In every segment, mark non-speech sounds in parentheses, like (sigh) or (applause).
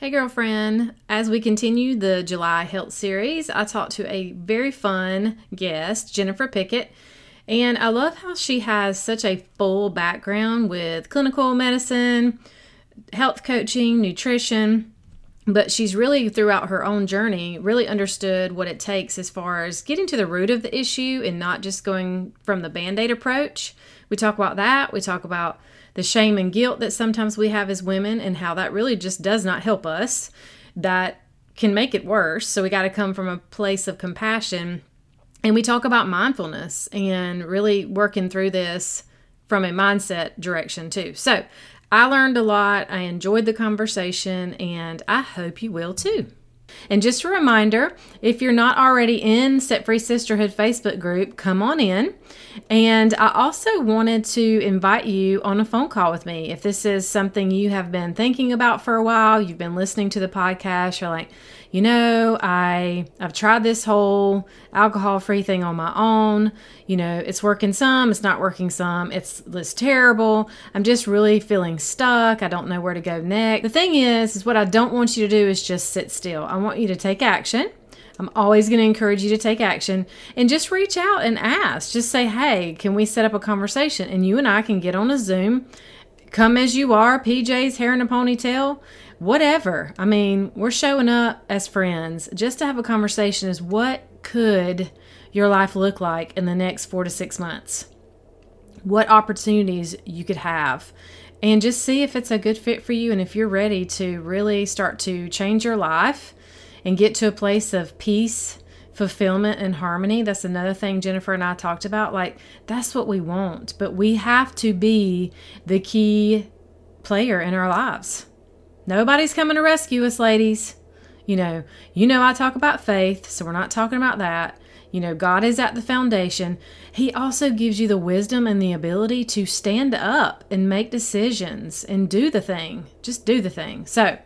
Hey, girlfriend. As we continue the July Health Series, I talked to a very fun guest, Jennifer Pickett. And I love how she has such a full background with clinical medicine, health coaching, nutrition. But she's really, throughout her own journey, really understood what it takes as far as getting to the root of the issue and not just going from the band aid approach. We talk about that. We talk about the shame and guilt that sometimes we have as women and how that really just does not help us. That can make it worse. So we got to come from a place of compassion. And we talk about mindfulness and really working through this from a mindset direction too. So I learned a lot. I enjoyed the conversation, and I hope you will too. And just a reminder if you're not already in Set Free Sisterhood Facebook group, come on in. And I also wanted to invite you on a phone call with me. If this is something you have been thinking about for a while, you've been listening to the podcast, you're like, you know, I I've tried this whole alcohol-free thing on my own. You know, it's working some, it's not working some. It's it's terrible. I'm just really feeling stuck. I don't know where to go next. The thing is, is what I don't want you to do is just sit still. I want you to take action. I'm always going to encourage you to take action and just reach out and ask. Just say, "Hey, can we set up a conversation?" And you and I can get on a Zoom. Come as you are, PJ's hair in a ponytail whatever. I mean, we're showing up as friends just to have a conversation is what could your life look like in the next four to six months? What opportunities you could have. And just see if it's a good fit for you and if you're ready to really start to change your life and get to a place of peace, fulfillment, and harmony. That's another thing Jennifer and I talked about. Like, that's what we want, but we have to be the key player in our lives. Nobody's coming to rescue us, ladies. You know, you know I talk about faith, so we're not talking about that. You know, God is at the foundation. He also gives you the wisdom and the ability to stand up and make decisions and do the thing. Just do the thing. So,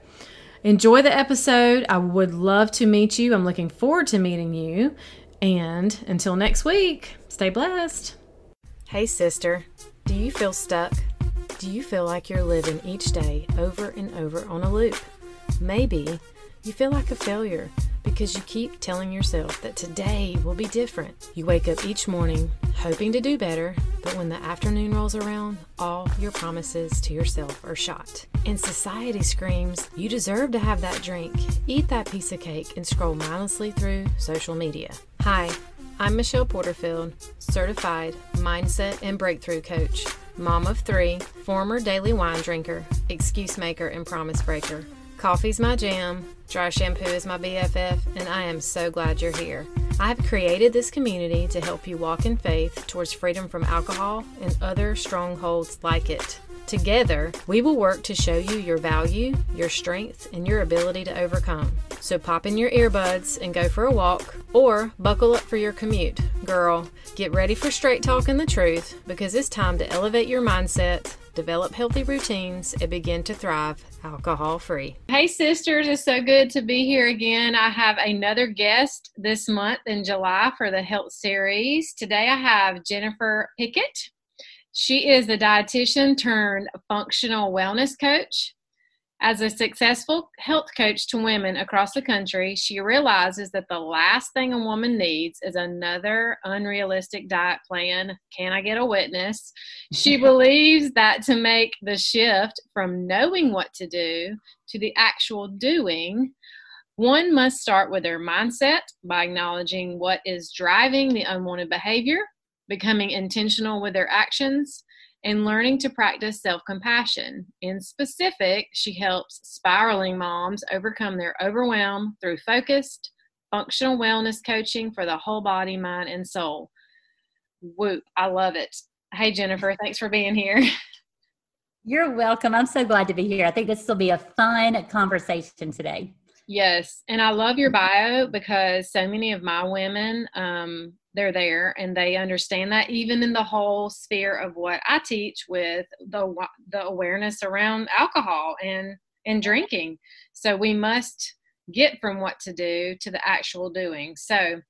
enjoy the episode. I would love to meet you. I'm looking forward to meeting you. And until next week, stay blessed. Hey, sister, do you feel stuck? Do you feel like you're living each day over and over on a loop? Maybe you feel like a failure because you keep telling yourself that today will be different. You wake up each morning hoping to do better, but when the afternoon rolls around, all your promises to yourself are shot. And society screams, You deserve to have that drink, eat that piece of cake, and scroll mindlessly through social media. Hi, I'm Michelle Porterfield, certified mindset and breakthrough coach mom of three, former daily wine drinker, excuse maker, and promise breaker. Coffee's my jam, dry shampoo is my BFF, and I am so glad you're here. I have created this community to help you walk in faith towards freedom from alcohol and other strongholds like it. Together, we will work to show you your value, your strength, and your ability to overcome. So pop in your earbuds and go for a walk, or buckle up for your commute. Girl, get ready for straight talk and the truth because it's time to elevate your mindset, develop healthy routines, and begin to thrive alcohol free. Hey, sisters, it's so good to be here again. I have another guest this month in July for the health series. Today I have Jennifer Pickett. She is a dietitian turned functional wellness coach. As a successful health coach to women across the country, she realizes that the last thing a woman needs is another unrealistic diet plan. Can I get a witness? She (laughs) believes that to make the shift from knowing what to do to the actual doing, one must start with their mindset by acknowledging what is driving the unwanted behavior becoming intentional with their actions, and learning to practice self compassion. In specific, she helps spiraling moms overcome their overwhelm through focused, functional wellness coaching for the whole body, mind, and soul. Whoop, I love it. Hey, Jennifer, thanks for being here. (laughs) You're welcome. I'm so glad to be here. I think this will be a fun conversation today. Yes, and I love your bio because so many of my women um, they're there and they understand that even in the whole sphere of what I teach with the the awareness around alcohol and and drinking. So we must get from what to do to the actual doing. So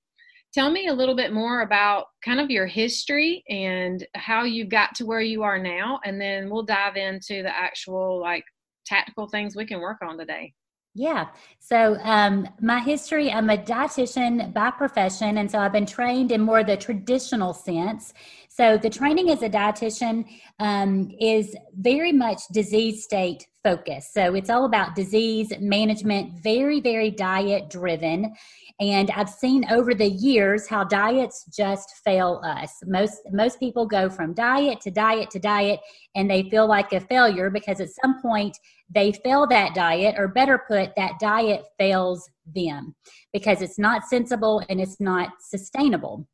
tell me a little bit more about kind of your history and how you got to where you are now and then we'll dive into the actual like tactical things we can work on today. Yeah. So, um, my history, I'm a dietitian by profession. And so I've been trained in more the traditional sense. So, the training as a dietitian um, is very much disease state focused. So, it's all about disease management, very, very diet driven. And I've seen over the years how diets just fail us. Most most people go from diet to diet to diet and they feel like a failure because at some point they fail that diet or better put that diet fails them because it's not sensible and it's not sustainable.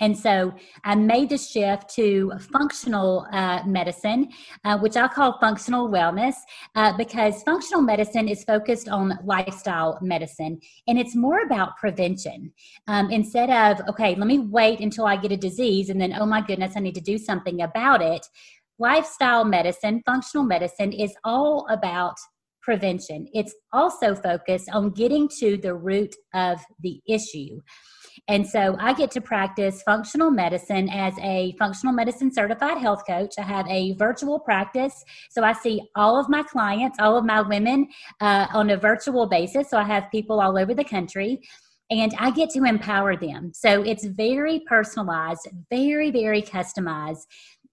And so I made the shift to functional uh, medicine, uh, which I call functional wellness, uh, because functional medicine is focused on lifestyle medicine and it's more about prevention. Um, instead of, okay, let me wait until I get a disease and then, oh my goodness, I need to do something about it. Lifestyle medicine, functional medicine is all about prevention. It's also focused on getting to the root of the issue. And so I get to practice functional medicine as a functional medicine certified health coach. I have a virtual practice. So I see all of my clients, all of my women uh, on a virtual basis. So I have people all over the country and I get to empower them. So it's very personalized, very, very customized.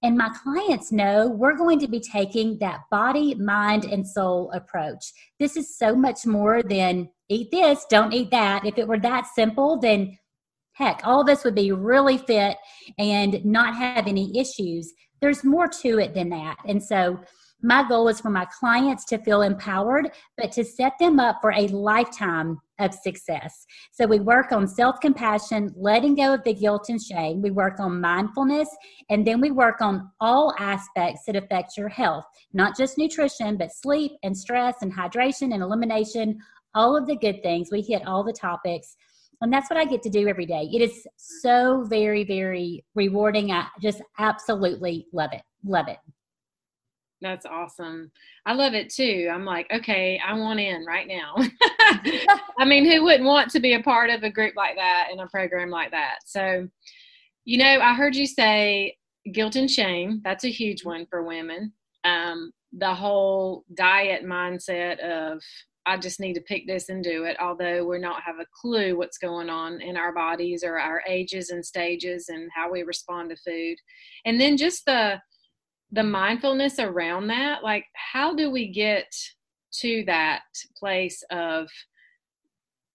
And my clients know we're going to be taking that body, mind, and soul approach. This is so much more than eat this, don't eat that. If it were that simple, then heck, all this would be really fit and not have any issues. There's more to it than that. And so, my goal is for my clients to feel empowered, but to set them up for a lifetime of success. So, we work on self compassion, letting go of the guilt and shame. We work on mindfulness, and then we work on all aspects that affect your health, not just nutrition, but sleep and stress and hydration and elimination, all of the good things. We hit all the topics and that's what I get to do every day. It is so very, very rewarding. I just absolutely love it. Love it. That's awesome. I love it too. I'm like, okay, I want in right now. (laughs) I mean, who wouldn't want to be a part of a group like that and a program like that? So, you know, I heard you say guilt and shame. That's a huge one for women. Um, the whole diet mindset of I just need to pick this and do it, although we're not have a clue what's going on in our bodies or our ages and stages and how we respond to food. And then just the the mindfulness around that, like how do we get to that place of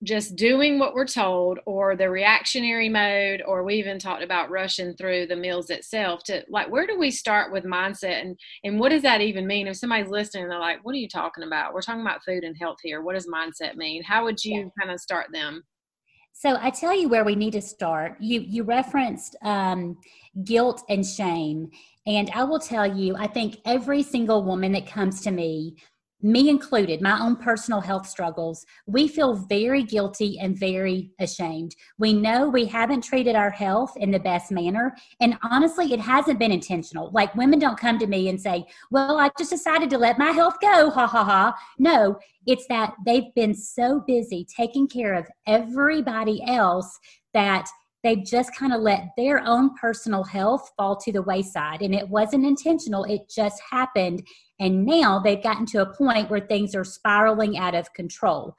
just doing what we're told or the reactionary mode or we even talked about rushing through the meals itself to like where do we start with mindset? And and what does that even mean? If somebody's listening they're like what are you talking about? We're talking about food and health here. What does mindset mean? How would you yeah. kind of start them? So I tell you where we need to start. You you referenced um, guilt and shame, and I will tell you, I think every single woman that comes to me me included, my own personal health struggles, we feel very guilty and very ashamed. We know we haven't treated our health in the best manner. And honestly, it hasn't been intentional. Like women don't come to me and say, Well, I just decided to let my health go. Ha ha ha. No, it's that they've been so busy taking care of everybody else that they've just kind of let their own personal health fall to the wayside. And it wasn't intentional, it just happened. And now they've gotten to a point where things are spiraling out of control.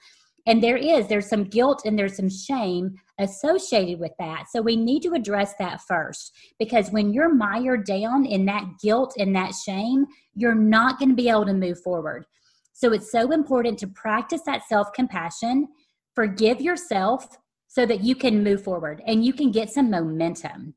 And there is, there's some guilt and there's some shame associated with that. So we need to address that first because when you're mired down in that guilt and that shame, you're not going to be able to move forward. So it's so important to practice that self compassion, forgive yourself, so that you can move forward and you can get some momentum.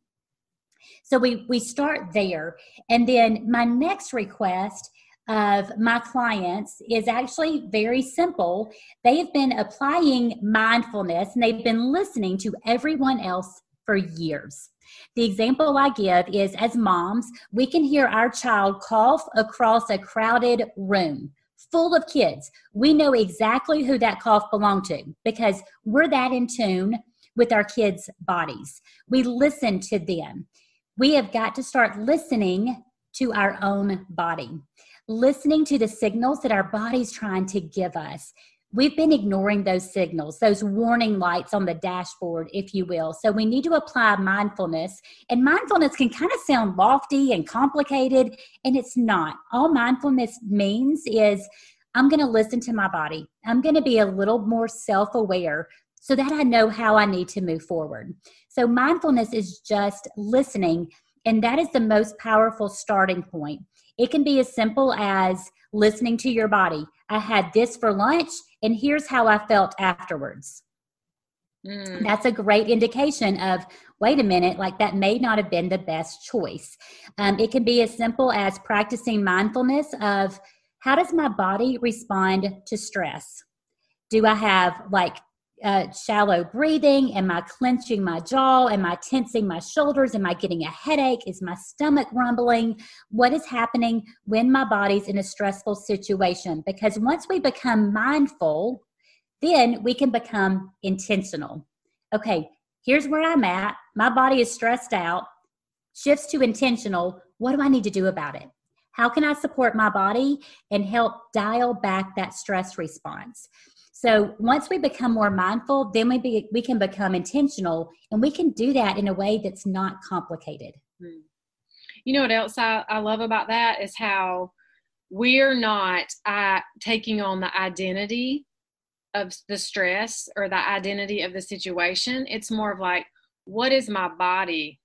So we we start there. And then my next request of my clients is actually very simple. They have been applying mindfulness and they've been listening to everyone else for years. The example I give is as moms, we can hear our child cough across a crowded room full of kids. We know exactly who that cough belonged to because we're that in tune with our kids' bodies. We listen to them. We have got to start listening to our own body, listening to the signals that our body's trying to give us. We've been ignoring those signals, those warning lights on the dashboard, if you will. So we need to apply mindfulness. And mindfulness can kind of sound lofty and complicated, and it's not. All mindfulness means is I'm going to listen to my body. I'm going to be a little more self aware so that I know how I need to move forward. So, mindfulness is just listening, and that is the most powerful starting point. It can be as simple as listening to your body. I had this for lunch, and here's how I felt afterwards. Mm. That's a great indication of, wait a minute, like that may not have been the best choice. Um, it can be as simple as practicing mindfulness of how does my body respond to stress? Do I have like uh, shallow breathing? Am I clenching my jaw? Am I tensing my shoulders? Am I getting a headache? Is my stomach rumbling? What is happening when my body's in a stressful situation? Because once we become mindful, then we can become intentional. Okay, here's where I'm at. My body is stressed out. Shifts to intentional. What do I need to do about it? How can I support my body and help dial back that stress response? So once we become more mindful, then we be, we can become intentional, and we can do that in a way that's not complicated. Hmm. You know what else I, I love about that is how we're not uh, taking on the identity of the stress or the identity of the situation. It's more of like, what is my body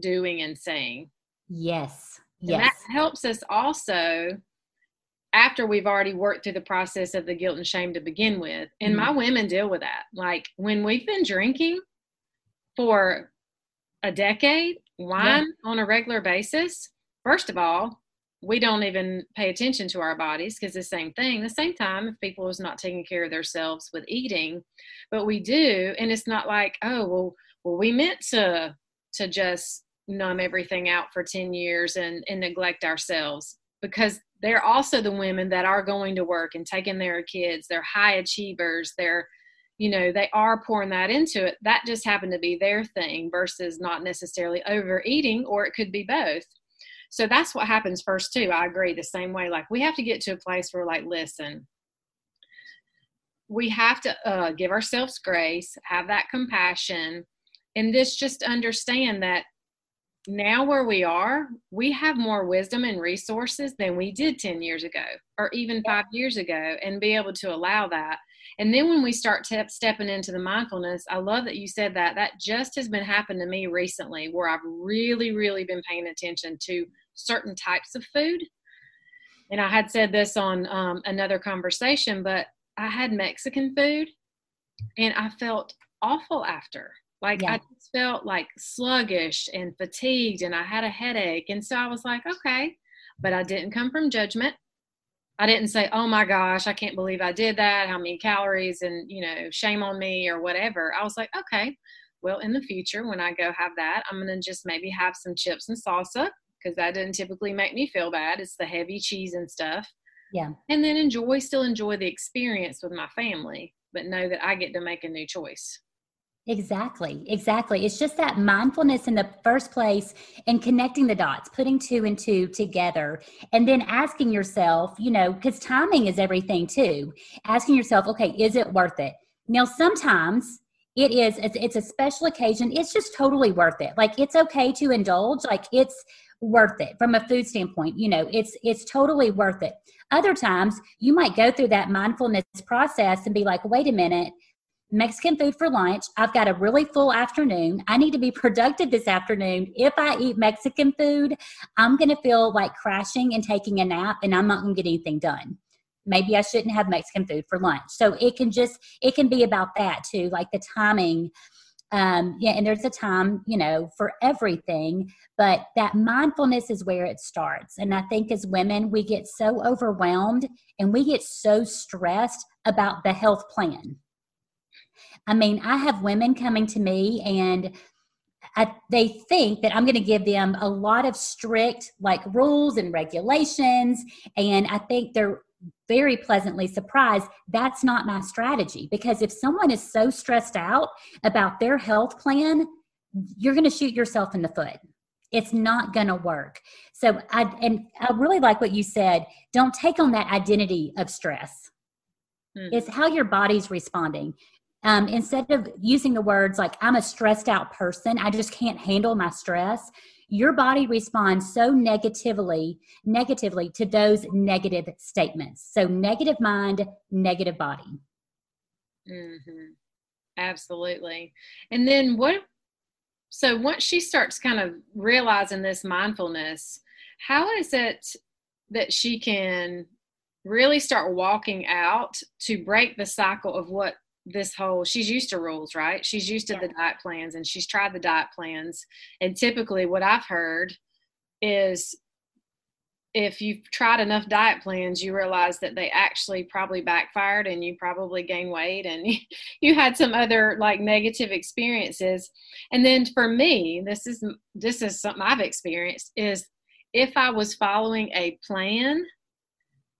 doing and saying? Yes. Yes. And that helps us also after we've already worked through the process of the guilt and shame to begin with. And mm-hmm. my women deal with that. Like when we've been drinking for a decade, wine yeah. on a regular basis, first of all, we don't even pay attention to our bodies because the same thing the same time if people is not taking care of themselves with eating but we do and it's not like oh well well we meant to to just numb everything out for 10 years and and neglect ourselves because they're also the women that are going to work and taking their kids they're high achievers they're you know they are pouring that into it that just happened to be their thing versus not necessarily overeating or it could be both so that's what happens first too. I agree the same way. Like we have to get to a place where like, listen, we have to uh, give ourselves grace, have that compassion, and this just understand that now where we are, we have more wisdom and resources than we did 10 years ago or even five years ago, and be able to allow that. And then when we start te- stepping into the mindfulness, I love that you said that. That just has been happening to me recently where I've really, really been paying attention to certain types of food. And I had said this on um, another conversation, but I had Mexican food and I felt awful after. Like yeah. I just felt like sluggish and fatigued and I had a headache. And so I was like, okay, but I didn't come from judgment. I didn't say, oh my gosh, I can't believe I did that. How many calories and, you know, shame on me or whatever. I was like, okay, well, in the future, when I go have that, I'm going to just maybe have some chips and salsa because that didn't typically make me feel bad. It's the heavy cheese and stuff. Yeah. And then enjoy, still enjoy the experience with my family, but know that I get to make a new choice. Exactly, exactly. It's just that mindfulness in the first place and connecting the dots, putting two and two together, and then asking yourself, you know, because timing is everything too. Asking yourself, okay, is it worth it? Now, sometimes it is, it's, it's a special occasion. It's just totally worth it. Like, it's okay to indulge. Like, it's, worth it from a food standpoint you know it's it's totally worth it other times you might go through that mindfulness process and be like wait a minute Mexican food for lunch. I've got a really full afternoon. I need to be (laughs) productive this afternoon. If I eat Mexican food, I'm going to feel like crashing and taking a nap and I'm not going to get anything done. Maybe I shouldn't have Mexican food for lunch. So it can just, it can be about that too, like the timing. Um, yeah, and there's a time, you know, for everything, but that mindfulness is where it starts. And I think as women, we get so overwhelmed and we get so stressed about the health plan I mean, I have women coming to me and I, they think that I'm going to give them a lot of strict like rules and regulations. And I think they're very pleasantly surprised that's not my strategy because if someone is so stressed out about their health plan, you're going to shoot yourself in the foot. It's not going to work. So I and I really like what you said. Don't take on that identity of stress. Hmm. It's how your body's responding um, instead of using the words like i'm a stressed out person i just can't handle my stress your body responds so negatively negatively to those negative statements. So negative mind negative body. Mm-hmm. absolutely. And then what so once she starts kind of realizing this mindfulness how is it that she can really start walking out to break the cycle of what this whole she's used to rules right? She's used to yeah. the diet plans and she's tried the diet plans. And typically what i've heard is if you've tried enough diet plans you realize that they actually probably backfired and you probably gained weight and (laughs) you had some other like negative experiences. And then for me this is this is something i've experienced is if i was following a plan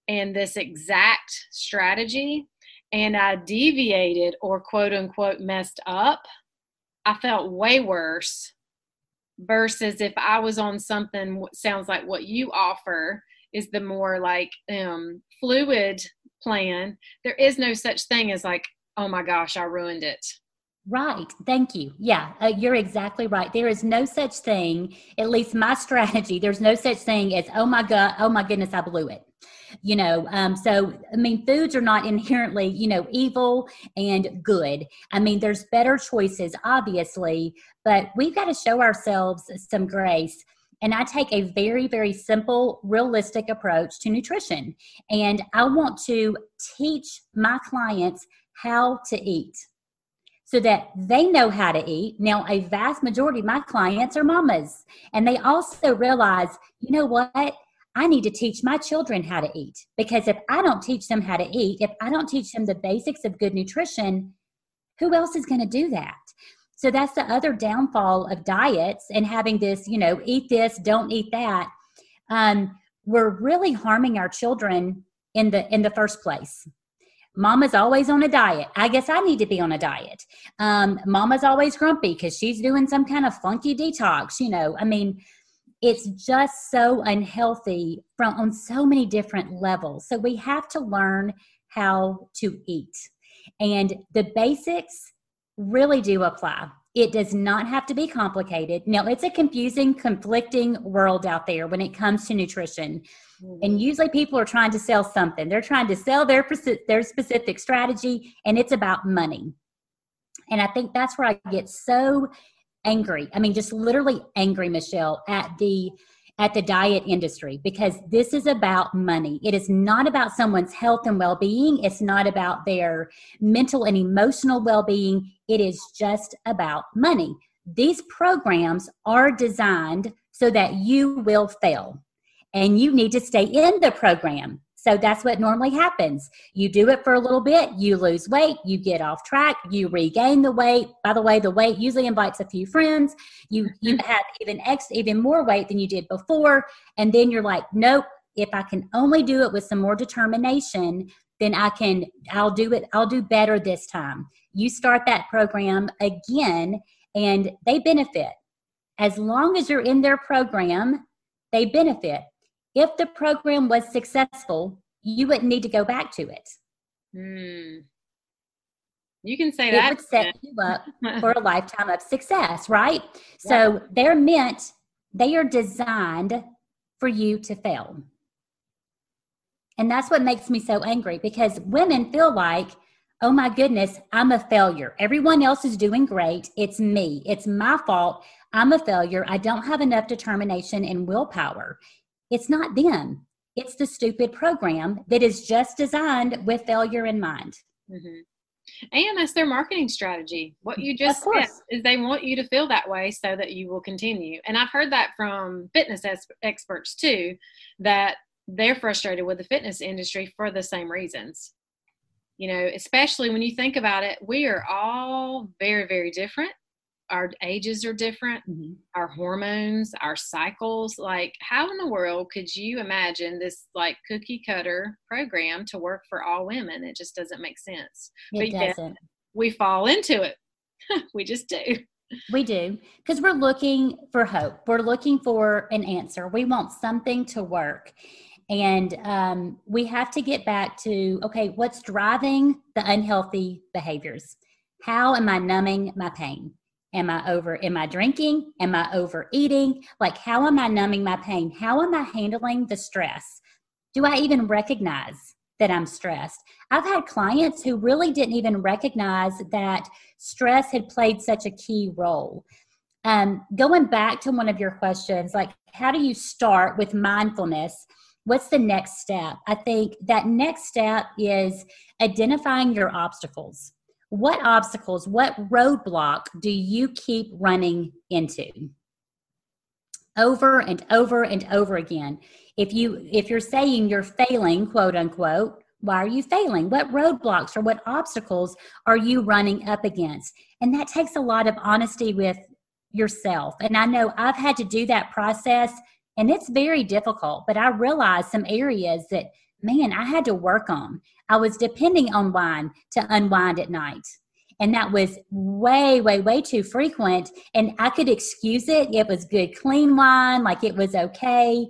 and this exact strategy and I deviated or quote unquote messed up, I felt way worse versus if I was on something sounds like what you offer is the more like um, fluid plan. There is no such thing as like, oh my gosh, I ruined it. Right. Thank you. Yeah, uh, you're exactly right. There is no such thing, at least my (laughs) strategy, there's no such thing as, oh my God, oh my goodness, I blew it you know um, so i mean foods are not inherently you know evil and good i mean there's better choices obviously but we've got to show ourselves some grace and I take a very, very simple, realistic approach to nutrition. And I want to teach my clients how to eat so that they know how to eat. Now, a vast majority of my clients are mamas, and they also realize, you know what? I need to teach my children how to eat because if I don't teach them how to eat, if I don't teach them the basics of good nutrition, who else is going to do that? So that's the other downfall of diets and having this, you know, eat this, don't eat that. Um, we're really harming our children in the in the first place. Mama's always on a diet. I guess I need to be on a diet. Um, Mama's always grumpy because she's doing some kind of funky detox. You know, I mean, it's just so unhealthy from on so many different levels. So we have to learn how to eat. And the basics really do apply. It does not have to be complicated. Now, it's a confusing, conflicting world out there when it comes to nutrition. Mm-hmm. And usually people are trying to sell something. They're trying to sell their their specific strategy and it's about money. And I think that's where I get so angry. I mean, just literally angry, Michelle, at the at the diet industry because this is about money. It is not about someone's health and well being. It's not about their mental and emotional well being. It is just about money. These programs are designed so that you will fail and you need to stay in the program. So that's what normally happens. You do it for a little bit, you lose weight, you get off track, you regain the weight. By the way, the weight usually invites a few friends. You you mm-hmm. have even ex even more weight than you did before, and then you're like, nope. If I can only do it with some more determination, then I can I'll do it. I'll do better this time. You start that program again, and they benefit as long as you're in their program. They benefit if the program was successful, you wouldn't need to go back to it. Hmm. You can say it that. It would set you up (laughs) for a lifetime of success, right? Yeah. So they're meant, they are designed for you to fail. And that's what makes me so angry because women feel like, oh my goodness, I'm a failure. Everyone else is doing great. It's me. It's my fault. I'm a failure. I don't have enough determination and willpower. It's not them. It's the stupid program that is just designed with failure in mind. Mm-hmm. And that's their marketing strategy. What you just said is they want you to feel that way so that you will continue. And I've heard that from fitness experts too, that they're frustrated with the fitness industry for the same reasons. You know, especially when you think about it, we are all very, very different our ages are different, mm-hmm. our hormones, our cycles. Like, how in the world could you imagine this like cookie cutter program to work for all women? It just doesn't make sense. It but doesn't. we fall into it. (laughs) we just do. We do because we're looking for hope. We're looking for an answer. We want something to work. And um, we have to get back to okay, what's driving the unhealthy behaviors? how am I numbing my pain? Am I over, am I drinking? Am I overeating? Like, how am I numbing my pain? How am I handling the stress? Do I even recognize that I'm stressed? I've had clients who really didn't even recognize that stress had played such a key role. Um, going back to one of your questions, like, how do you start with mindfulness? What's the next step? I think that next step is identifying your obstacles what obstacles, what roadblock do you keep running into? Over and over and over again. If you if you're saying you're failing, quote unquote, why are you failing? What roadblocks or what obstacles are you running up against? And that takes a lot of honesty with yourself. And I know I've had to do that process and it's very difficult, but I realized some areas that man, I had to work on. I was depending on wine to unwind at night. And that was way, way, way too frequent. And I could excuse it. It was good, clean wine, like it was okay.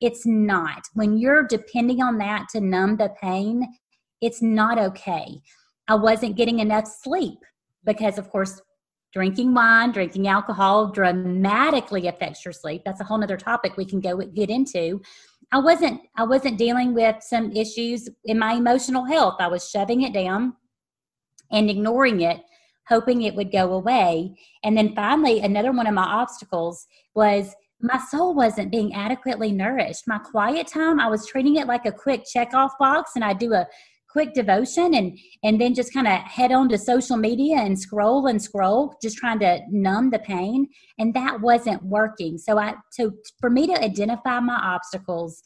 It's not. When you're depending on that to numb the pain, it's not okay. I wasn't getting enough sleep because, of course, drinking wine, drinking alcohol dramatically affects your sleep. That's a whole other topic we can go get into. I wasn't I wasn't dealing with some issues in my emotional health. I was shoving it down and ignoring it, hoping it would go away. And then finally another one of my obstacles was my soul wasn't being adequately nourished. My quiet time, I was treating it like a quick check off box and I do a quick devotion and and then just kind of head on to social media and scroll and scroll just trying to numb the pain. And that wasn't working. So i so for me to identify my obstacles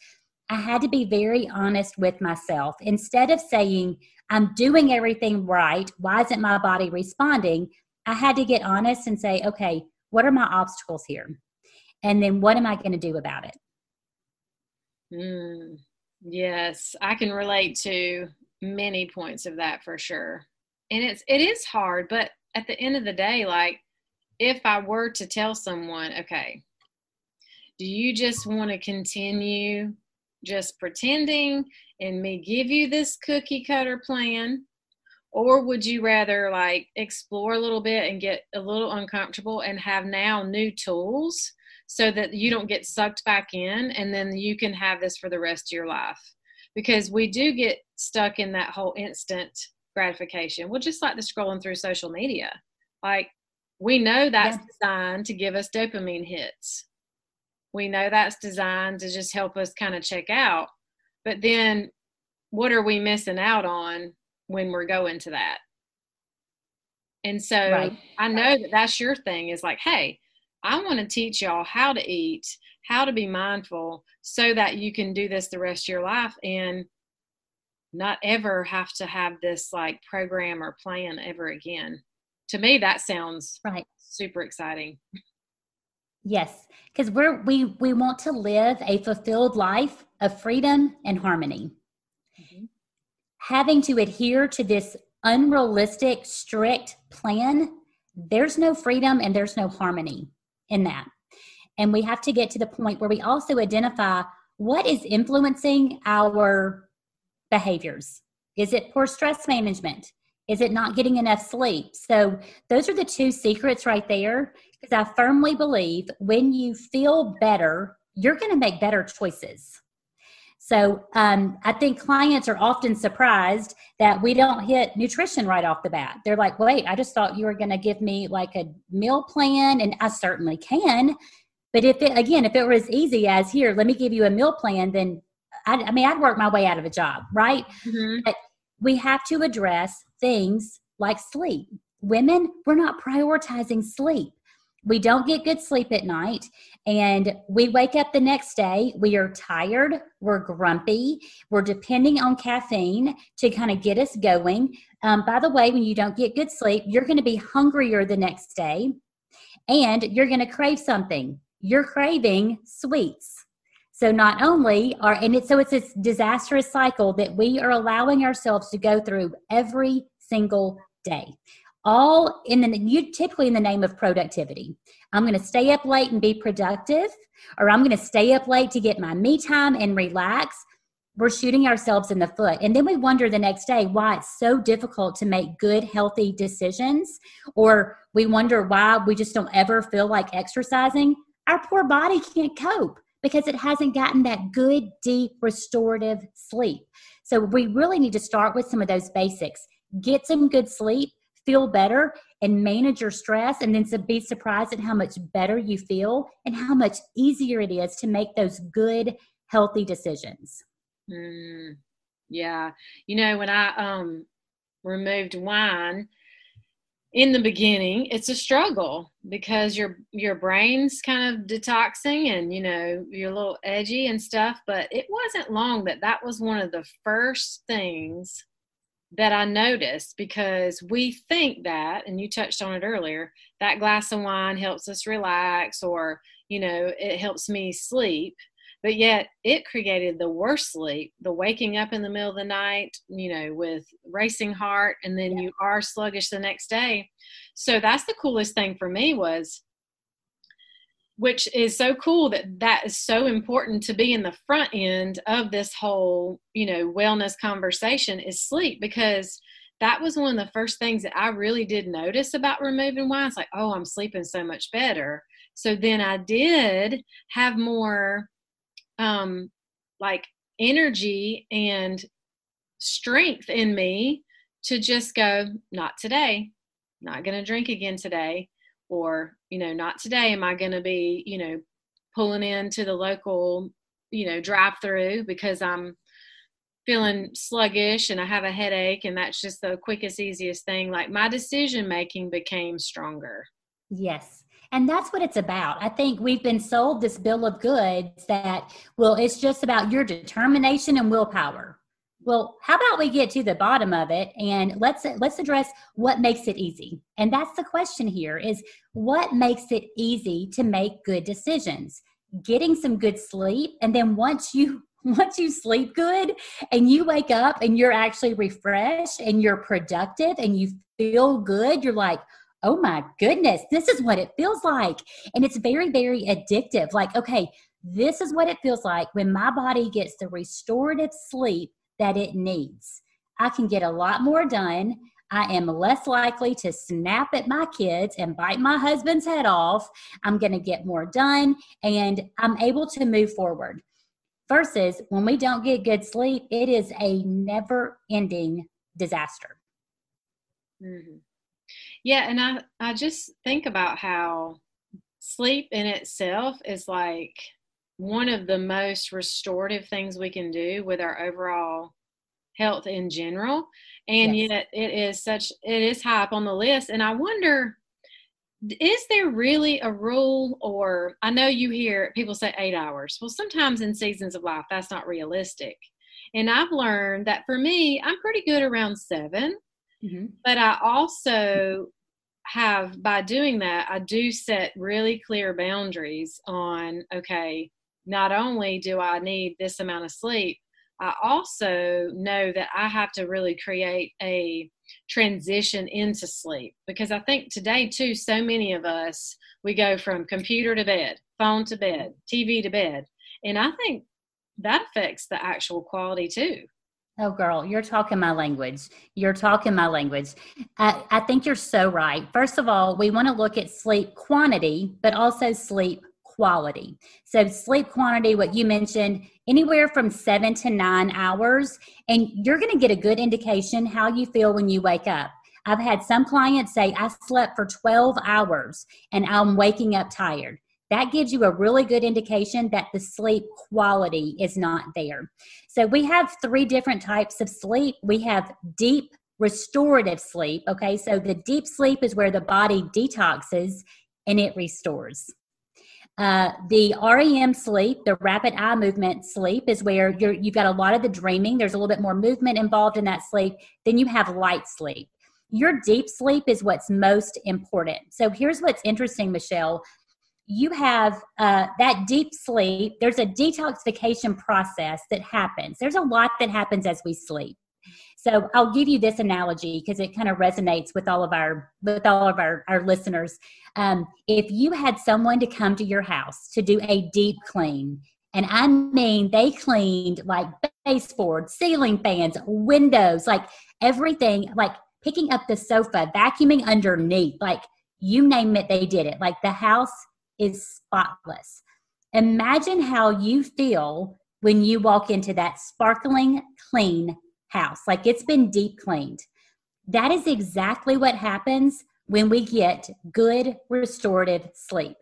i had to be very honest with myself. Instead of saying i'm doing everything right. Why isn't my body responding? I had to get honest and say okay what are my obstacles here? And then what am i going to do about it? Mm. Yes, I can relate to many points of that for sure. And it's it is hard, but at the end of the day, like if I were to tell someone, okay, do you just want to continue just pretending and me give you this cookie cutter plan? Or would you rather like explore a little bit and get a little uncomfortable and have now new tools so that you don't get sucked back in and then you can have this for the rest of your life? because we do get stuck in that whole instant gratification. Well, just like the scrolling through social media, like we know that's yeah. designed to give us dopamine hits. We know that's designed to just help us kind of check out. But then what are we missing out on when we're going to that? And so right. I know that that's your thing is like, hey, I want to teach y'all how to eat, how to be mindful so that you can do this the rest of your life and not ever have to have this like program or plan ever again. To me, that sounds right super exciting. Yes, because we're we we want to live a fulfilled life of freedom and harmony. Mm-hmm. Having to adhere to this unrealistic, strict plan, there's no freedom and there's no harmony in that. And we have to get to the point where we also identify what is influencing our behaviors. Is it poor stress management? Is it not getting enough sleep? So, those are the two secrets right there. Because I firmly believe when you feel better, you're going to make better choices. So, um, I think clients are often surprised that we don't hit nutrition right off the bat. They're like, wait, I just thought you were going to give me like a meal plan, and I certainly can. But if it, again, if it were as easy as here, let me give you a meal plan, then I, I mean, I'd work my way out of a job, right? Mm-hmm. But we have to address things like sleep. Women, we're not prioritizing sleep. We don't get good sleep at night, and we wake up the next day. We are tired, we're grumpy, we're depending on caffeine to kind of get us going. Um, by the way, when you don't get good sleep, you're going to be hungrier the next day, and you're going to crave something. You're craving sweets so not only are, and it's so it's this disastrous cycle that we are allowing ourselves to go through every single day. All in the you typically in the name of productivity. I'm going to stay up late and be productive, or I'm going to stay up late to get my me time and relax. we're shooting ourselves in the foot. And then we wonder the next day why it's so difficult to make good, healthy decisions, or we wonder why we just don't ever feel like exercising. Our poor body can't cope because it hasn't gotten that good, deep, restorative sleep. So we really need to start with some of those basics. Get some good sleep, feel better, and manage your stress, and then be surprised at how much better you feel and how much easier it is to make those good, healthy decisions. Mm, yeah. You know, when I um removed wine in the beginning, it's a struggle because your your brain's kind of detoxing and you know, you're a little edgy and stuff, but it wasn't long that that was one of the first things that I noticed because we think that, and you touched on it earlier, that glass of wine helps us relax or, you know, it helps me sleep but yet it created the worst sleep the waking up in the middle of the night you know with racing heart and then yeah. you are sluggish the next day so that's the coolest thing for me was which is so cool that that is so important to be in the front end of this whole you know wellness conversation is sleep because that was one of the first things that I really did notice about removing wine. It's like, oh, I'm sleeping so much better. So then I did have more um, like energy and strength in me to just go, not today, not going to drink again today, or, you know, not today am I going to be, you know, pulling into the local, you know, drive through because I'm feeling sluggish and I have a headache and that's just the quickest, easiest thing. Like my decision making became stronger. Yes. And that's what it's about. I think we've been sold this bill of goods that, well, it's just about your determination and willpower. Well, how about we get to the bottom of it and let's let's address what makes it easy. And that's the question here is what makes it easy to make good decisions? Getting some good sleep and then once you (laughs) once you sleep good and you wake up and you're actually refreshed and you're productive and you feel good, you're like, oh my goodness, this is what it feels like. And it's very, very addictive. Like, okay, this is what it feels like when my body gets the restorative sleep that it needs. I can get a lot more done. I am less likely to snap at my kids and bite my husband's head off. I'm going to get more done and I'm able to move forward. Versus when we don't get good sleep, it is a never ending disaster. Mm-hmm. Yeah, and I I just think about how sleep in itself is like one of the most restorative things we can do with our overall health in general and yes. yet it is such it is high up on the list and i wonder is there really a rule or i know you hear people say eight hours well sometimes in seasons of life that's not realistic and i've learned that for me i'm pretty good around 7 mm-hmm. but i also have by doing that i do set really clear boundaries on okay not only do i need this amount of sleep i also know that i have to really create a transition into sleep. Because i think today too so many of us we go from computer to bed phone to bed tv to bed. And i think that affects the actual quality too Oh, girl, you're talking my language. You're talking my language. I, I think you're so right. First of all, we want to look at sleep quantity, but also sleep quality. So, sleep quantity, what you mentioned, anywhere from seven to nine hours, and you're going to get a good indication how you feel when you wake up. I've had some clients say, I slept for 12 hours and I'm waking up tired that gives you a really good indication that the sleep quality is not there. So we have three different types of sleep. We have deep restorative sleep. Okay, so the deep sleep is where the body detoxes and it restores. Uh, the REM sleep, the rapid eye movement sleep, is where you're, you've got a lot of the dreaming. There's a little bit more movement involved in that sleep. Then you have light sleep. Your deep sleep is what's most important. So here's what's interesting, Michelle you have uh, that deep sleep. There's a detoxification process that happens. There's a lot that happens as we sleep. So I'll give you this analogy because it kind of resonates with all of our with all of our, our listeners. Um, if you had someone to come to your house to do a deep clean, and I mean they cleaned like baseboard, ceiling fans, windows, like everything, like picking up the sofa, vacuuming underneath, like you name it, they did it. Like the house is spotless. Imagine how you feel when you walk into that sparkling clean house, like it's been deep cleaned. That is exactly what happens when we get good restorative sleep.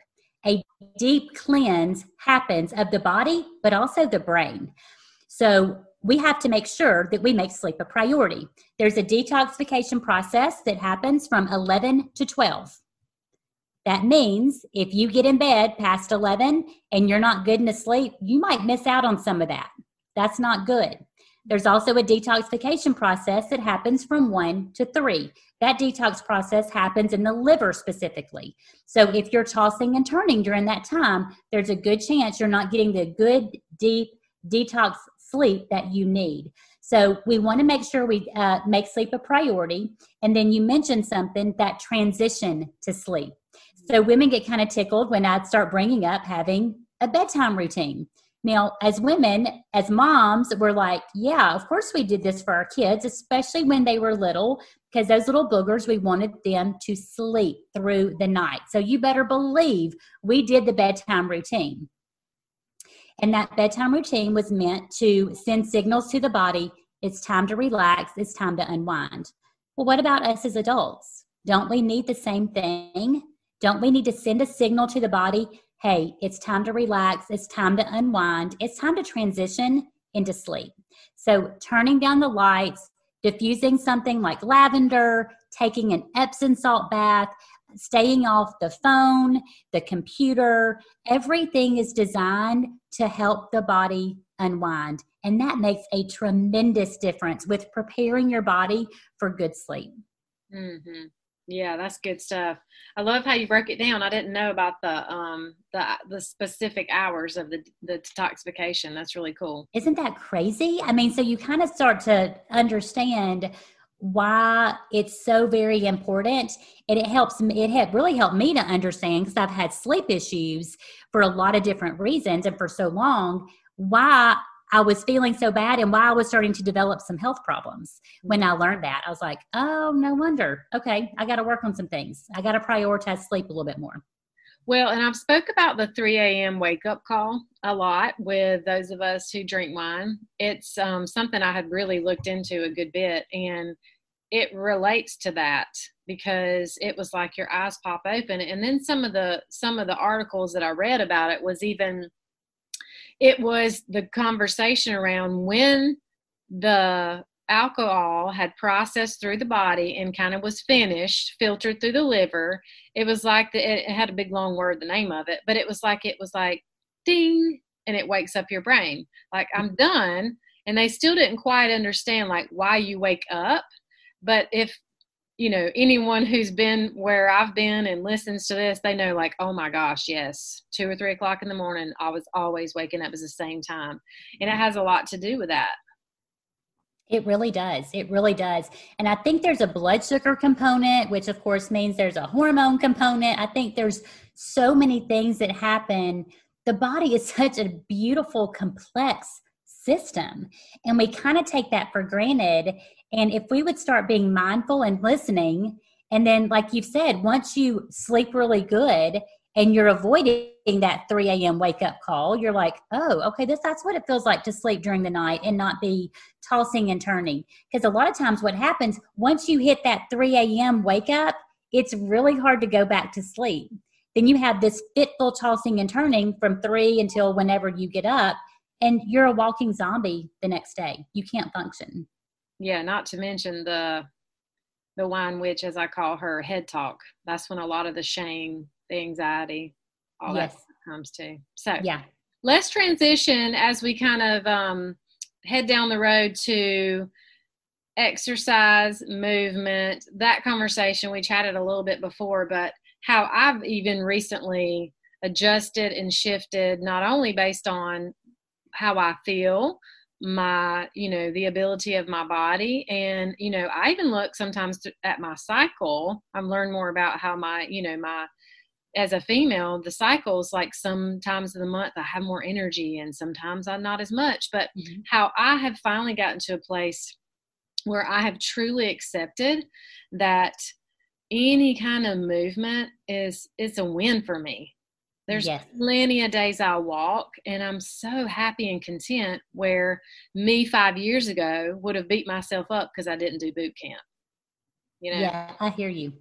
A deep cleanse happens of the body, but also the brain. So we have to make sure that we make sleep a priority. There's a detoxification process that happens from 11 to 12. That means if you get in bed past 11 and you're not good to sleep, you might miss out on some of that. That's not good. There's also a detoxification process that happens from one to three. That detox process happens in the liver specifically. So if you're tossing and turning during that time, there's a good chance you're not getting the good, deep detox sleep that you need. So we want to make sure we uh, make sleep a priority. And then you mentioned something that transition to sleep. So women get kind of tickled when I start bringing up having a bedtime routine. Now, as women, as moms, we're like, yeah, of course we did this for our kids, especially when they were little, because those little boogers, we wanted them to sleep through the night. So you better believe we did the bedtime routine. And that bedtime routine was meant to send signals to the body it's time to relax, it's time to unwind. Well, what about us as adults? Don't we need the same thing? Don't we need to send a signal to the body? Hey, it's time to relax. It's time to unwind. It's time to transition into sleep. So, turning down the lights, diffusing something like lavender, taking an Epsom salt bath, staying off the phone, the computer, everything is designed to help the body unwind. And that makes a tremendous difference with preparing your body for good sleep. Mm-hmm. Yeah, that's good stuff. I love how you broke it down. I didn't know about the um the the specific hours of the the detoxification. That's really cool. Isn't that crazy? I mean, so you kind of start to understand why it's so very important and it helps me it had really helped me to understand because i've had sleep issues for a lot of different reasons and for so long why I was feeling so bad and why I was starting to develop some health problems. When I learned that, I was like, oh, no wonder. Okay, I got to work on some things. I got to prioritize sleep a little bit more. Well, and I've spoke about the 3 a.m. wake up call a lot with those of us who drink wine. It's um, something I had really looked into a good bit, and it relates to that because it was like your eyes pop open. And then some of the some of the articles that I read about it was even it was the conversation around when the alcohol had processed through the body and kind of was finished, filtered through the liver. It was like the, it had a big long word, the name of it, but it was like it was like ding, and it wakes up your brain. Like I'm done, and they still didn't quite understand like why you wake up. But if you know anyone who's been where i've been and listens to this they know like oh my gosh yes two or three o'clock in the morning i was always waking up at the same time and it has a lot to do with that it really does. It really does. And I think there's a blood sugar component, which of course means there's a hormone component. I think there's so many things that happen. The body is (laughs) such a beautiful, complex system. And we kind of take that for granted. And if we would start being mindful and listening, and then, like you've said, once you sleep really good and you're avoiding that 3 a.m. wake up call, you're like, oh, okay, this that's what it feels like to sleep during the night and not be tossing and turning. Because a lot of times, what happens once you hit that 3 a.m. wake up, it's really hard to go back to sleep. Then you have this fitful tossing and turning from three until whenever you get up and you're a walking zombie the next day. You can't function. Yeah, not to mention the the wine witch, as I call her, head talk. That's when a lot of the shame, the anxiety, all yes. that comes to. So yeah, let's transition as we kind of um, head down the road to exercise, movement, that conversation. We chatted a little bit before, but how I've even recently adjusted and shifted, not only based on how I feel, my, you know, the ability of my body. And, you know, I even look sometimes to, at my cycle. i've learned more about how my, you know, my as a female, the cycles, like sometimes of the month I have more energy and sometimes I'm not as much. But mm-hmm. how I have finally gotten to a place where I have truly accepted that any kind of movement is it's a win for me. There's yes. plenty of days I walk and I'm so happy and content where me five years ago would have beat myself up because I didn't do boot camp. You know? Yeah, I hear you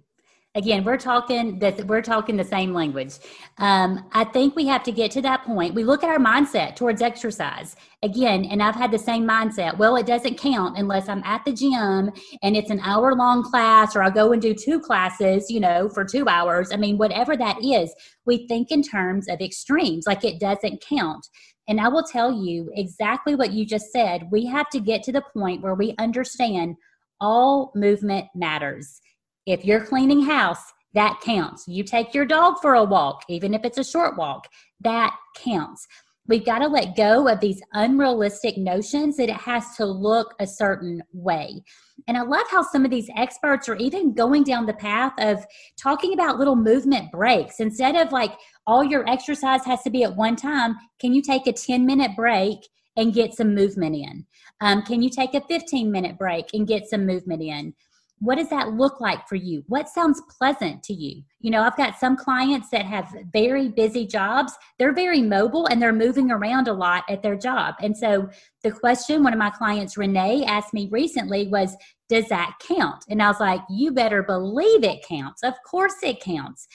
again we're talking that we're talking the same language. Um, i think we have to get to that point. We look at our mindset towards exercise. Again and i've had the same mindset. Well it doesn't count unless i'm at the gym and it's an hour long class or i'll go and do two classes you know for two hours. I mean whatever that is we think in terms of extremes like it doesn't count. And i will tell you exactly what you just said. We have to get to the point where we understand all movement matters if you're cleaning house, that counts. You take your dog for a walk, even if it's a short walk, that counts. We've got to let go of these unrealistic notions that it has to look a certain way. And I love how some of these experts are even going down the path of talking about little movement breaks. Instead of like all your exercise has to be at one time, can you take a 10 minute break and get some movement in? Um, can you take a 15 minute break and get some movement in? What does that look like for you? What sounds pleasant to you? You know, I've got some clients that have very busy jobs. They're very mobile and they're moving around a lot at their job. And so the question one of my clients, Renee, asked me recently was, Does that count? And I was like, You better believe it counts. Of course it counts.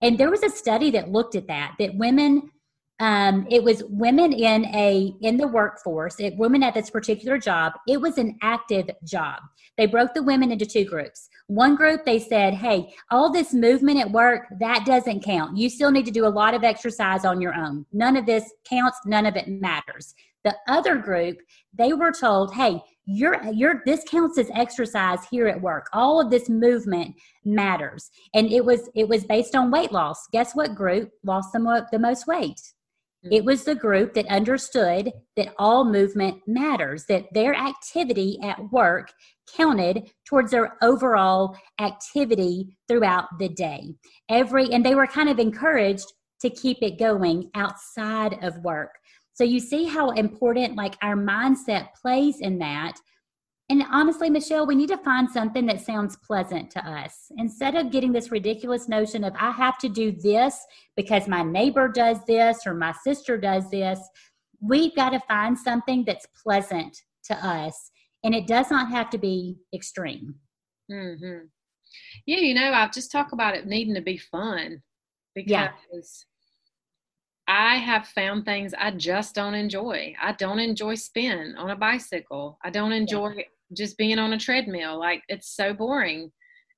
And there was a study that looked at that, that women um, it was women in a in the workforce it, women at this particular job. It was an active job. They broke the women into two groups. One group they said hey all this movement at work that doesn't count. You still need to do a lot of exercise on your own. None of this counts. None of it matters. The other group they were told hey your your this counts as exercise here at work. All of this movement matters. And it was it was based on weight loss. Guess what group lost the, the most weight it was the group that understood that all movement matters, that their activity at work counted towards their overall activity throughout the day. Every and they were kind of encouraged to keep it going outside of work. So you see how important like our mindset plays in that and honestly, Michelle, we need to find something that sounds pleasant to us. Instead of getting this ridiculous notion of, I have to do this because my neighbor does this or my sister does this, we've got to find something that's pleasant to us. And it does not have to be extreme. Mm-hmm. Yeah, you know, I've just talked about it needing to be fun because yeah. I have found things I just don't enjoy. I don't enjoy spin on a bicycle. I don't enjoy yeah just being on a treadmill. Like it's so boring.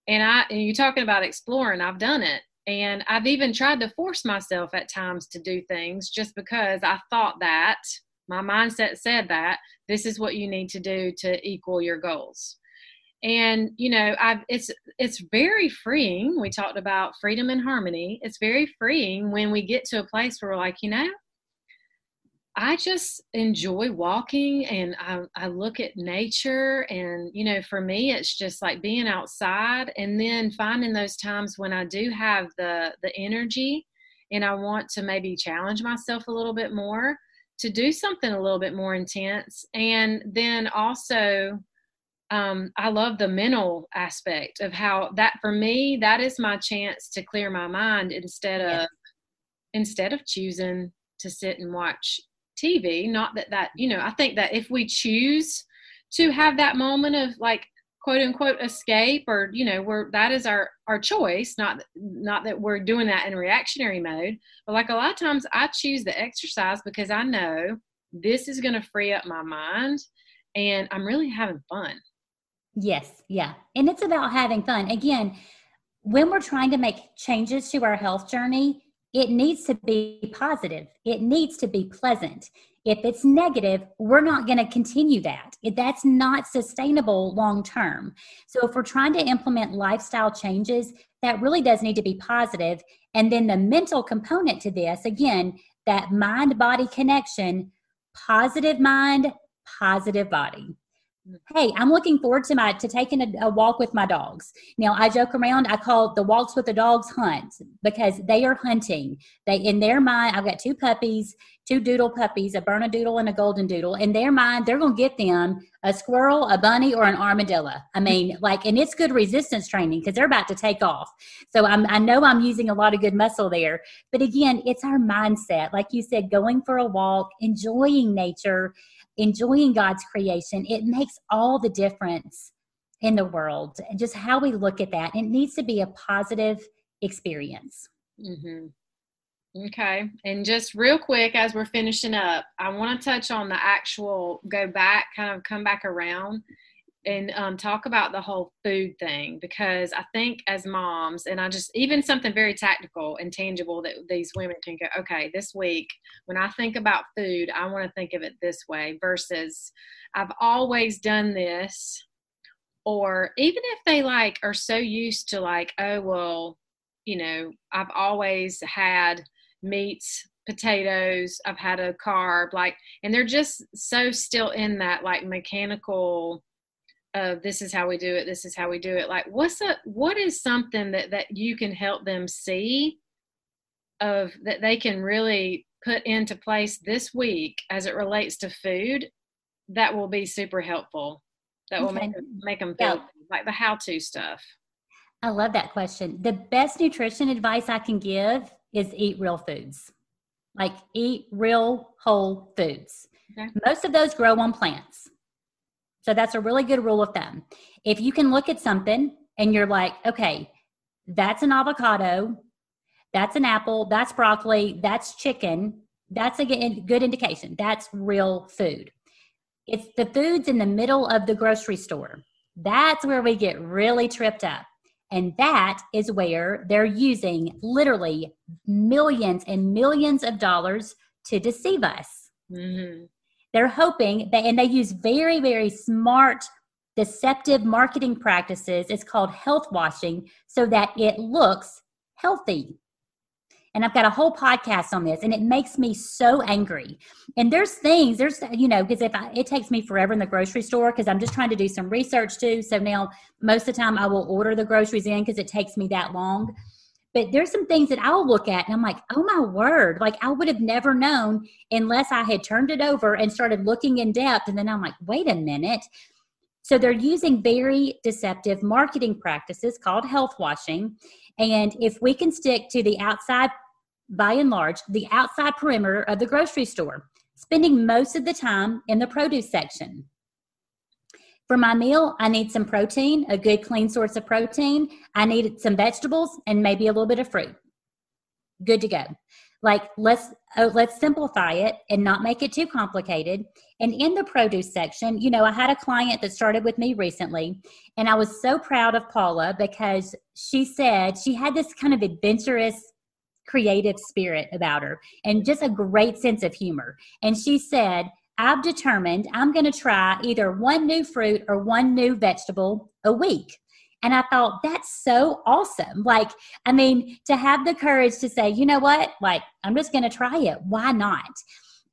And I and you're talking about exploring, I've done it. And I've even tried to force myself at times to do things just because I thought that my mindset said that this is what you need to do to equal your goals. And you know, I've it's it's very freeing. We talked about freedom and harmony. It's very freeing when we get to a place where we're like, you know, I just enjoy walking and I, I look at nature. And, you know, for me, it's just like being outside and then finding those times when I do have the, the energy and I want to maybe challenge myself a little bit more to do something a little bit more intense. And then also, um, I love the mental aspect of how that for me, that is my chance to clear my mind instead of, instead of choosing to sit and watch TV. Not that that, you know, I think that if we choose to have that moment of like quote unquote escape or you know we're that is our our choice not not that we're doing that in reactionary mode but like a lot of times i choose the exercise because i know this is going to free up my mind and i'm really having fun yes yeah and it's about having fun again when we're trying to make changes to our health journey it needs to be positive. It needs to be pleasant. If it's negative, we're not going to continue that. That's not sustainable long term. So, if we're trying to implement lifestyle changes, that really does need to be positive. And then the mental component to this, again, that mind body connection, positive mind, positive body. Hey i'm looking forward to my to taking a, a, walk with my dogs. Now i joke around i call the walks with the dogs hunt because they are hunting. They in their mind i've got two puppies two doodle puppies a bernedoodle and a golden doodle. In their mind they're going to get them a squirrel a bunny or an armadillo. I mean (laughs) like and it's good resistance training because they're about to take off. So I'm, i know i'm using a lot of good muscle there. But again it's our mindset. Like you said going for a walk enjoying nature enjoying God's creation, it makes all the difference in the world. And just how we look at that, it needs to be a positive experience. Mm-hmm. Okay. And just real quick as we're finishing up, I want to touch on the actual go back, kind of come back around and um, talk about the whole food thing because I think as moms, and I just even something very tactical and tangible that these women can go, okay, this week when I think about food, I want to think of it this way versus I've always done this. Or even if they like are so used to like, oh, well, you know, I've always had meats potatoes i've had a carb like and they're just so still in that like mechanical of this is how we do it this is how we do it like what's a what is something that that you can help them see of that they can really put into place this week as it relates to food that will be super helpful that will okay. make, make them feel yeah. like the how to stuff i love that question the best nutrition advice i can give is eat real foods like eat real whole foods okay. most of those grow on plants so that's a really good rule of thumb. If you can look at something and you're like, okay, that's an avocado, that's an apple, that's broccoli, that's chicken, that's a good indication. That's real food. It's the foods in the middle of the grocery store. That's where we get really tripped up. And that is where they're using literally millions and millions of dollars to deceive us. Mm-hmm. They're hoping that, and they use very, very smart, deceptive marketing practices. It's called health washing so that it looks healthy. And I've got a whole podcast on this, and it makes me so angry. And there's things, there's, you know, because if I, it takes me forever in the grocery store because I'm just trying to do some research too. So now most of the time I will order the groceries in because it takes me that long. But there's some things that I'll look at and I'm like, oh my word, like I would have never known unless I had turned it over and started looking in depth. And then I'm like, wait a minute. So they're using very deceptive marketing practices called health washing. And if we can stick to the outside, by and large, the outside perimeter of the grocery store, spending most of the time in the produce section, for my meal, I need some protein, a good clean source of protein. I need some vegetables and maybe a little bit of fruit. Good to go. Like let's oh, let's simplify it and not make it too complicated. And in the produce section, you know, I had a client that started with me recently, and I was so proud of Paula because she said she had this kind of adventurous creative spirit about her and just a great sense of humor. And she said, I've determined I'm going to try either one new fruit or one new vegetable a week. And I thought, that's so awesome. Like, I mean, to have the courage to say, you know what, like, I'm just going to try it. Why not?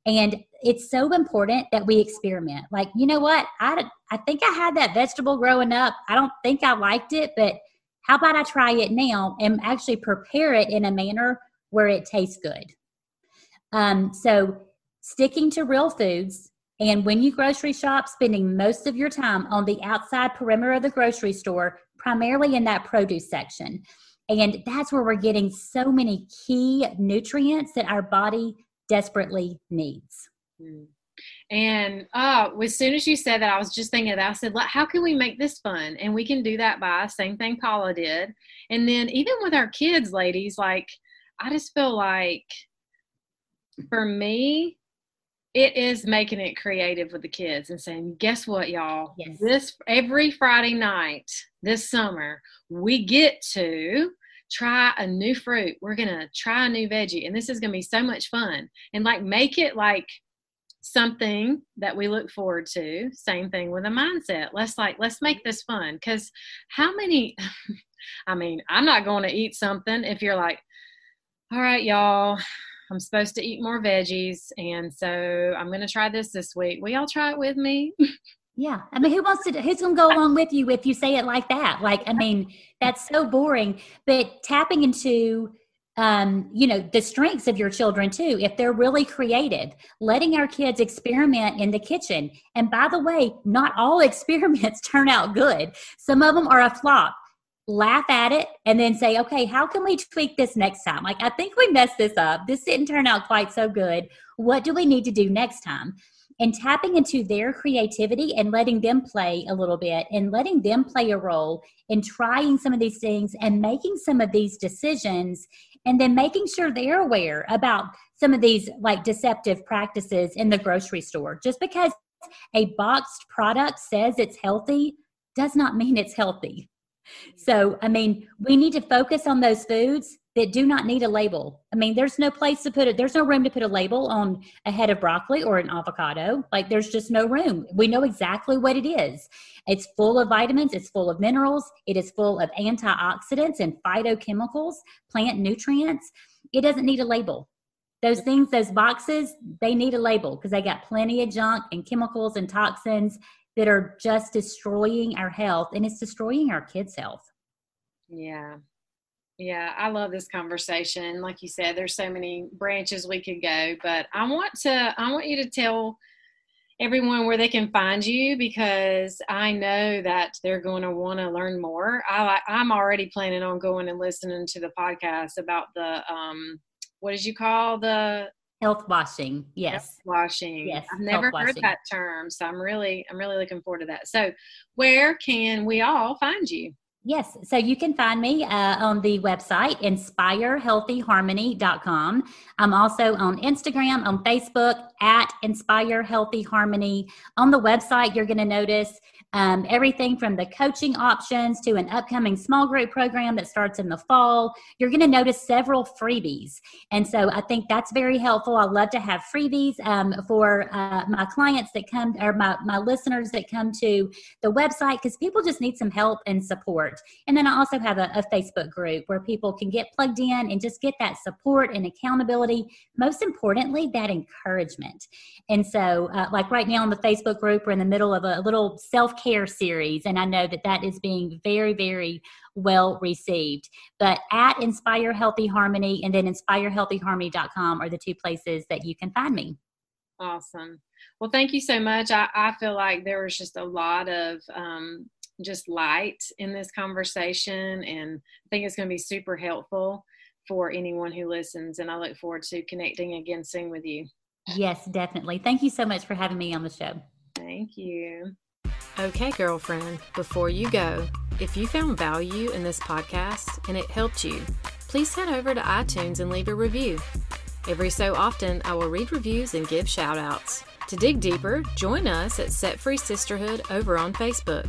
And it's so important that we experiment. Like, you know what? I, I think I had that vegetable growing up. I don't think I liked it, but how about I try it now and actually prepare it in a manner where it tastes good? Um, so sticking to real foods, and when you grocery shop, spending most of your time on the outside perimeter of the grocery store, primarily in that produce section. And that's where we're getting so many key nutrients that our body desperately needs. Hmm. And uh, as soon as you said that, I was just thinking that I said, how can we make this fun? And we can do that by same thing Paula did. And then even with our kids, ladies, like I just feel like for me, it is making it creative with the kids and saying, guess what, y'all? Yes. This every Friday night this summer, we get to try a new fruit. We're gonna try a new veggie, and this is gonna be so much fun. And like make it like something that we look forward to. Same thing with a mindset. Let's like let's make this fun. Cause how many (laughs) I mean, I'm not going to eat something if you're like, all right, y'all, I'm supposed to eat more veggies, and so I'm going to try this this week. Will y'all try it with me? (laughs) Yeah. I mean, who wants to, who's going to go along with you if you say it like that? Like, I mean, that's so boring. But tapping into, um, you know, the strengths of your children too, if they're really creative, letting our kids experiment in the kitchen. And by the way, not all (laughs) experiments turn out good, some of them are a flop. Laugh at it and then say, okay, how can we tweak this next time? Like, I think we messed this up. This didn't turn out quite so good. What do we need to do next time? and tapping into their creativity and letting them play a little bit and letting them play a role in trying some of these things and making some of these decisions and then making sure they're aware about some of these like deceptive practices in the grocery store just because a boxed product says it's healthy does not mean it's healthy so i mean we need to focus on those foods that do not need a label. I mean, there's no place to put it. There's no room to put a label on a head of broccoli or an avocado. Like there's just no room. We know exactly what it is. It's full of vitamins, it's full of minerals, it is full of antioxidants and phytochemicals, plant nutrients. It doesn't need a label. Those things, those boxes, they need a label because they got plenty of junk and chemicals and toxins that are just destroying our health and it's destroying our kids' health. Yeah, yeah, I love this conversation. Like you said, there's so many branches we could go, but I want to I want you to tell everyone where they can find you because I know that they're going to want to learn more. I I'm already planning on going and listening to the podcast about the um what did you call the health washing yes health washing yes i've never heard that term so i'm really i'm really looking forward to that so where can we all find you Yes. So you can find me uh, on the website, inspirehealthyharmony.com. I'm also on Instagram, on Facebook, at Inspire Healthy Harmony. On the website, you're going to notice um, everything from the coaching options to an upcoming small group program that starts in the fall. You're going to notice several freebies. And so I think that's very helpful. I love to have freebies um, for uh, my clients that come or my, my listeners that come to the website because people just need some help and support. And then I also have a, a Facebook group where people can get plugged in and just get that support and accountability. Most importantly, that encouragement. And so, uh, like right now in the Facebook group, we're in the middle of a little self care series. And I know that that is being very, very well received. But at Inspire Healthy Harmony and then inspirehealthyharmony.com are the two places that you can find me. Awesome. Well, thank you so much. I, I feel like there was just a lot of um, just light in this conversation, and I think it's going to be super helpful for anyone who listens. And I look forward to connecting again soon with you. Yes, definitely. Thank you so much for having me on the show. Thank you. Okay, girlfriend, before you go, if you found value in this podcast and it helped you, please head over to iTunes and leave a review. Every so often, I will read reviews and give shout outs. To dig deeper, join us at Set Free Sisterhood over on Facebook.